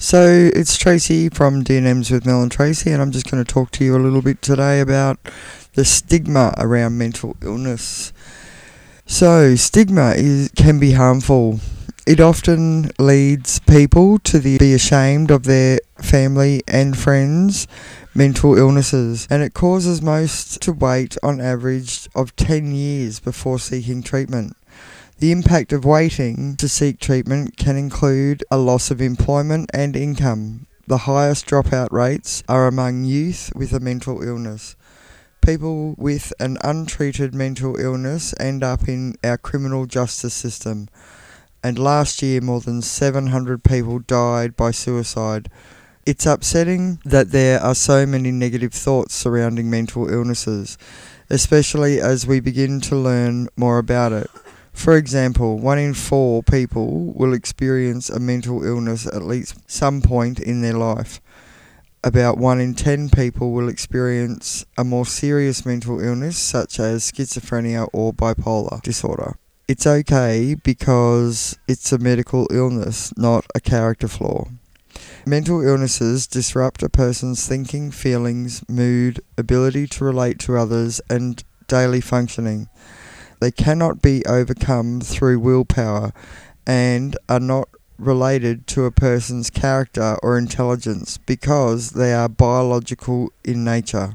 So it's Tracy from DNMs with Mel and Tracy, and I'm just going to talk to you a little bit today about the stigma around mental illness. So stigma is can be harmful. It often leads people to the, be ashamed of their family and friends' mental illnesses, and it causes most to wait on average of 10 years before seeking treatment. The impact of waiting to seek treatment can include a loss of employment and income. The highest dropout rates are among youth with a mental illness. People with an untreated mental illness end up in our criminal justice system. And last year, more than 700 people died by suicide. It's upsetting that there are so many negative thoughts surrounding mental illnesses, especially as we begin to learn more about it. For example, one in four people will experience a mental illness at least some point in their life. About one in ten people will experience a more serious mental illness, such as schizophrenia or bipolar disorder. It's okay because it's a medical illness, not a character flaw. Mental illnesses disrupt a person's thinking, feelings, mood, ability to relate to others, and daily functioning. They cannot be overcome through willpower and are not related to a person's character or intelligence because they are biological in nature.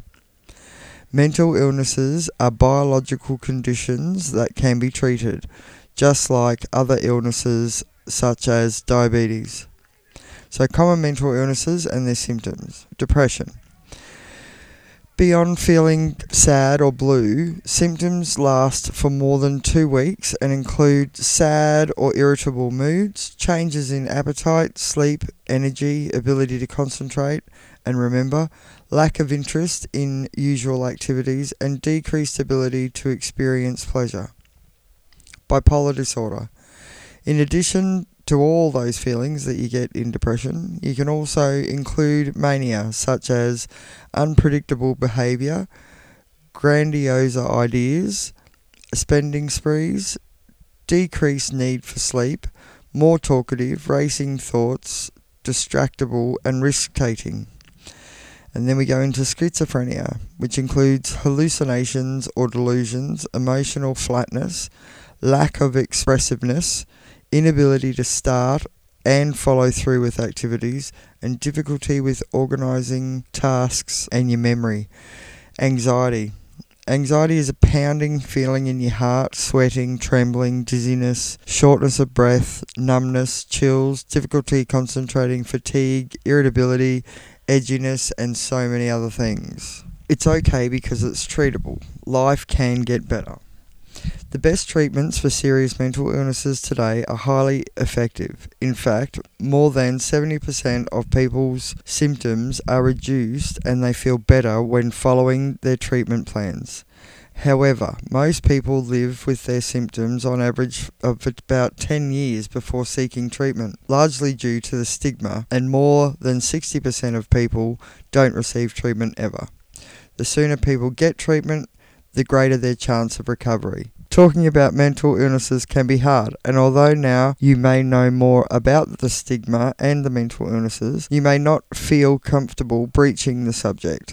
Mental illnesses are biological conditions that can be treated, just like other illnesses such as diabetes. So, common mental illnesses and their symptoms depression. Beyond feeling sad or blue, symptoms last for more than two weeks and include sad or irritable moods, changes in appetite, sleep, energy, ability to concentrate and remember, lack of interest in usual activities, and decreased ability to experience pleasure. Bipolar disorder. In addition to all those feelings that you get in depression, you can also include mania, such as unpredictable behaviour, grandiose ideas, spending sprees, decreased need for sleep, more talkative, racing thoughts, distractible, and risk taking. And then we go into schizophrenia, which includes hallucinations or delusions, emotional flatness, lack of expressiveness, inability to start and follow through with activities, and difficulty with organising tasks and your memory. Anxiety. Anxiety is a pounding feeling in your heart, sweating, trembling, dizziness, shortness of breath, numbness, chills, difficulty concentrating, fatigue, irritability, edginess, and so many other things. It's okay because it's treatable. Life can get better. The best treatments for serious mental illnesses today are highly effective. In fact, more than 70% of people's symptoms are reduced and they feel better when following their treatment plans. However, most people live with their symptoms on average of about 10 years before seeking treatment, largely due to the stigma, and more than 60% of people don't receive treatment ever. The sooner people get treatment, the greater their chance of recovery. Talking about mental illnesses can be hard, and although now you may know more about the stigma and the mental illnesses, you may not feel comfortable breaching the subject.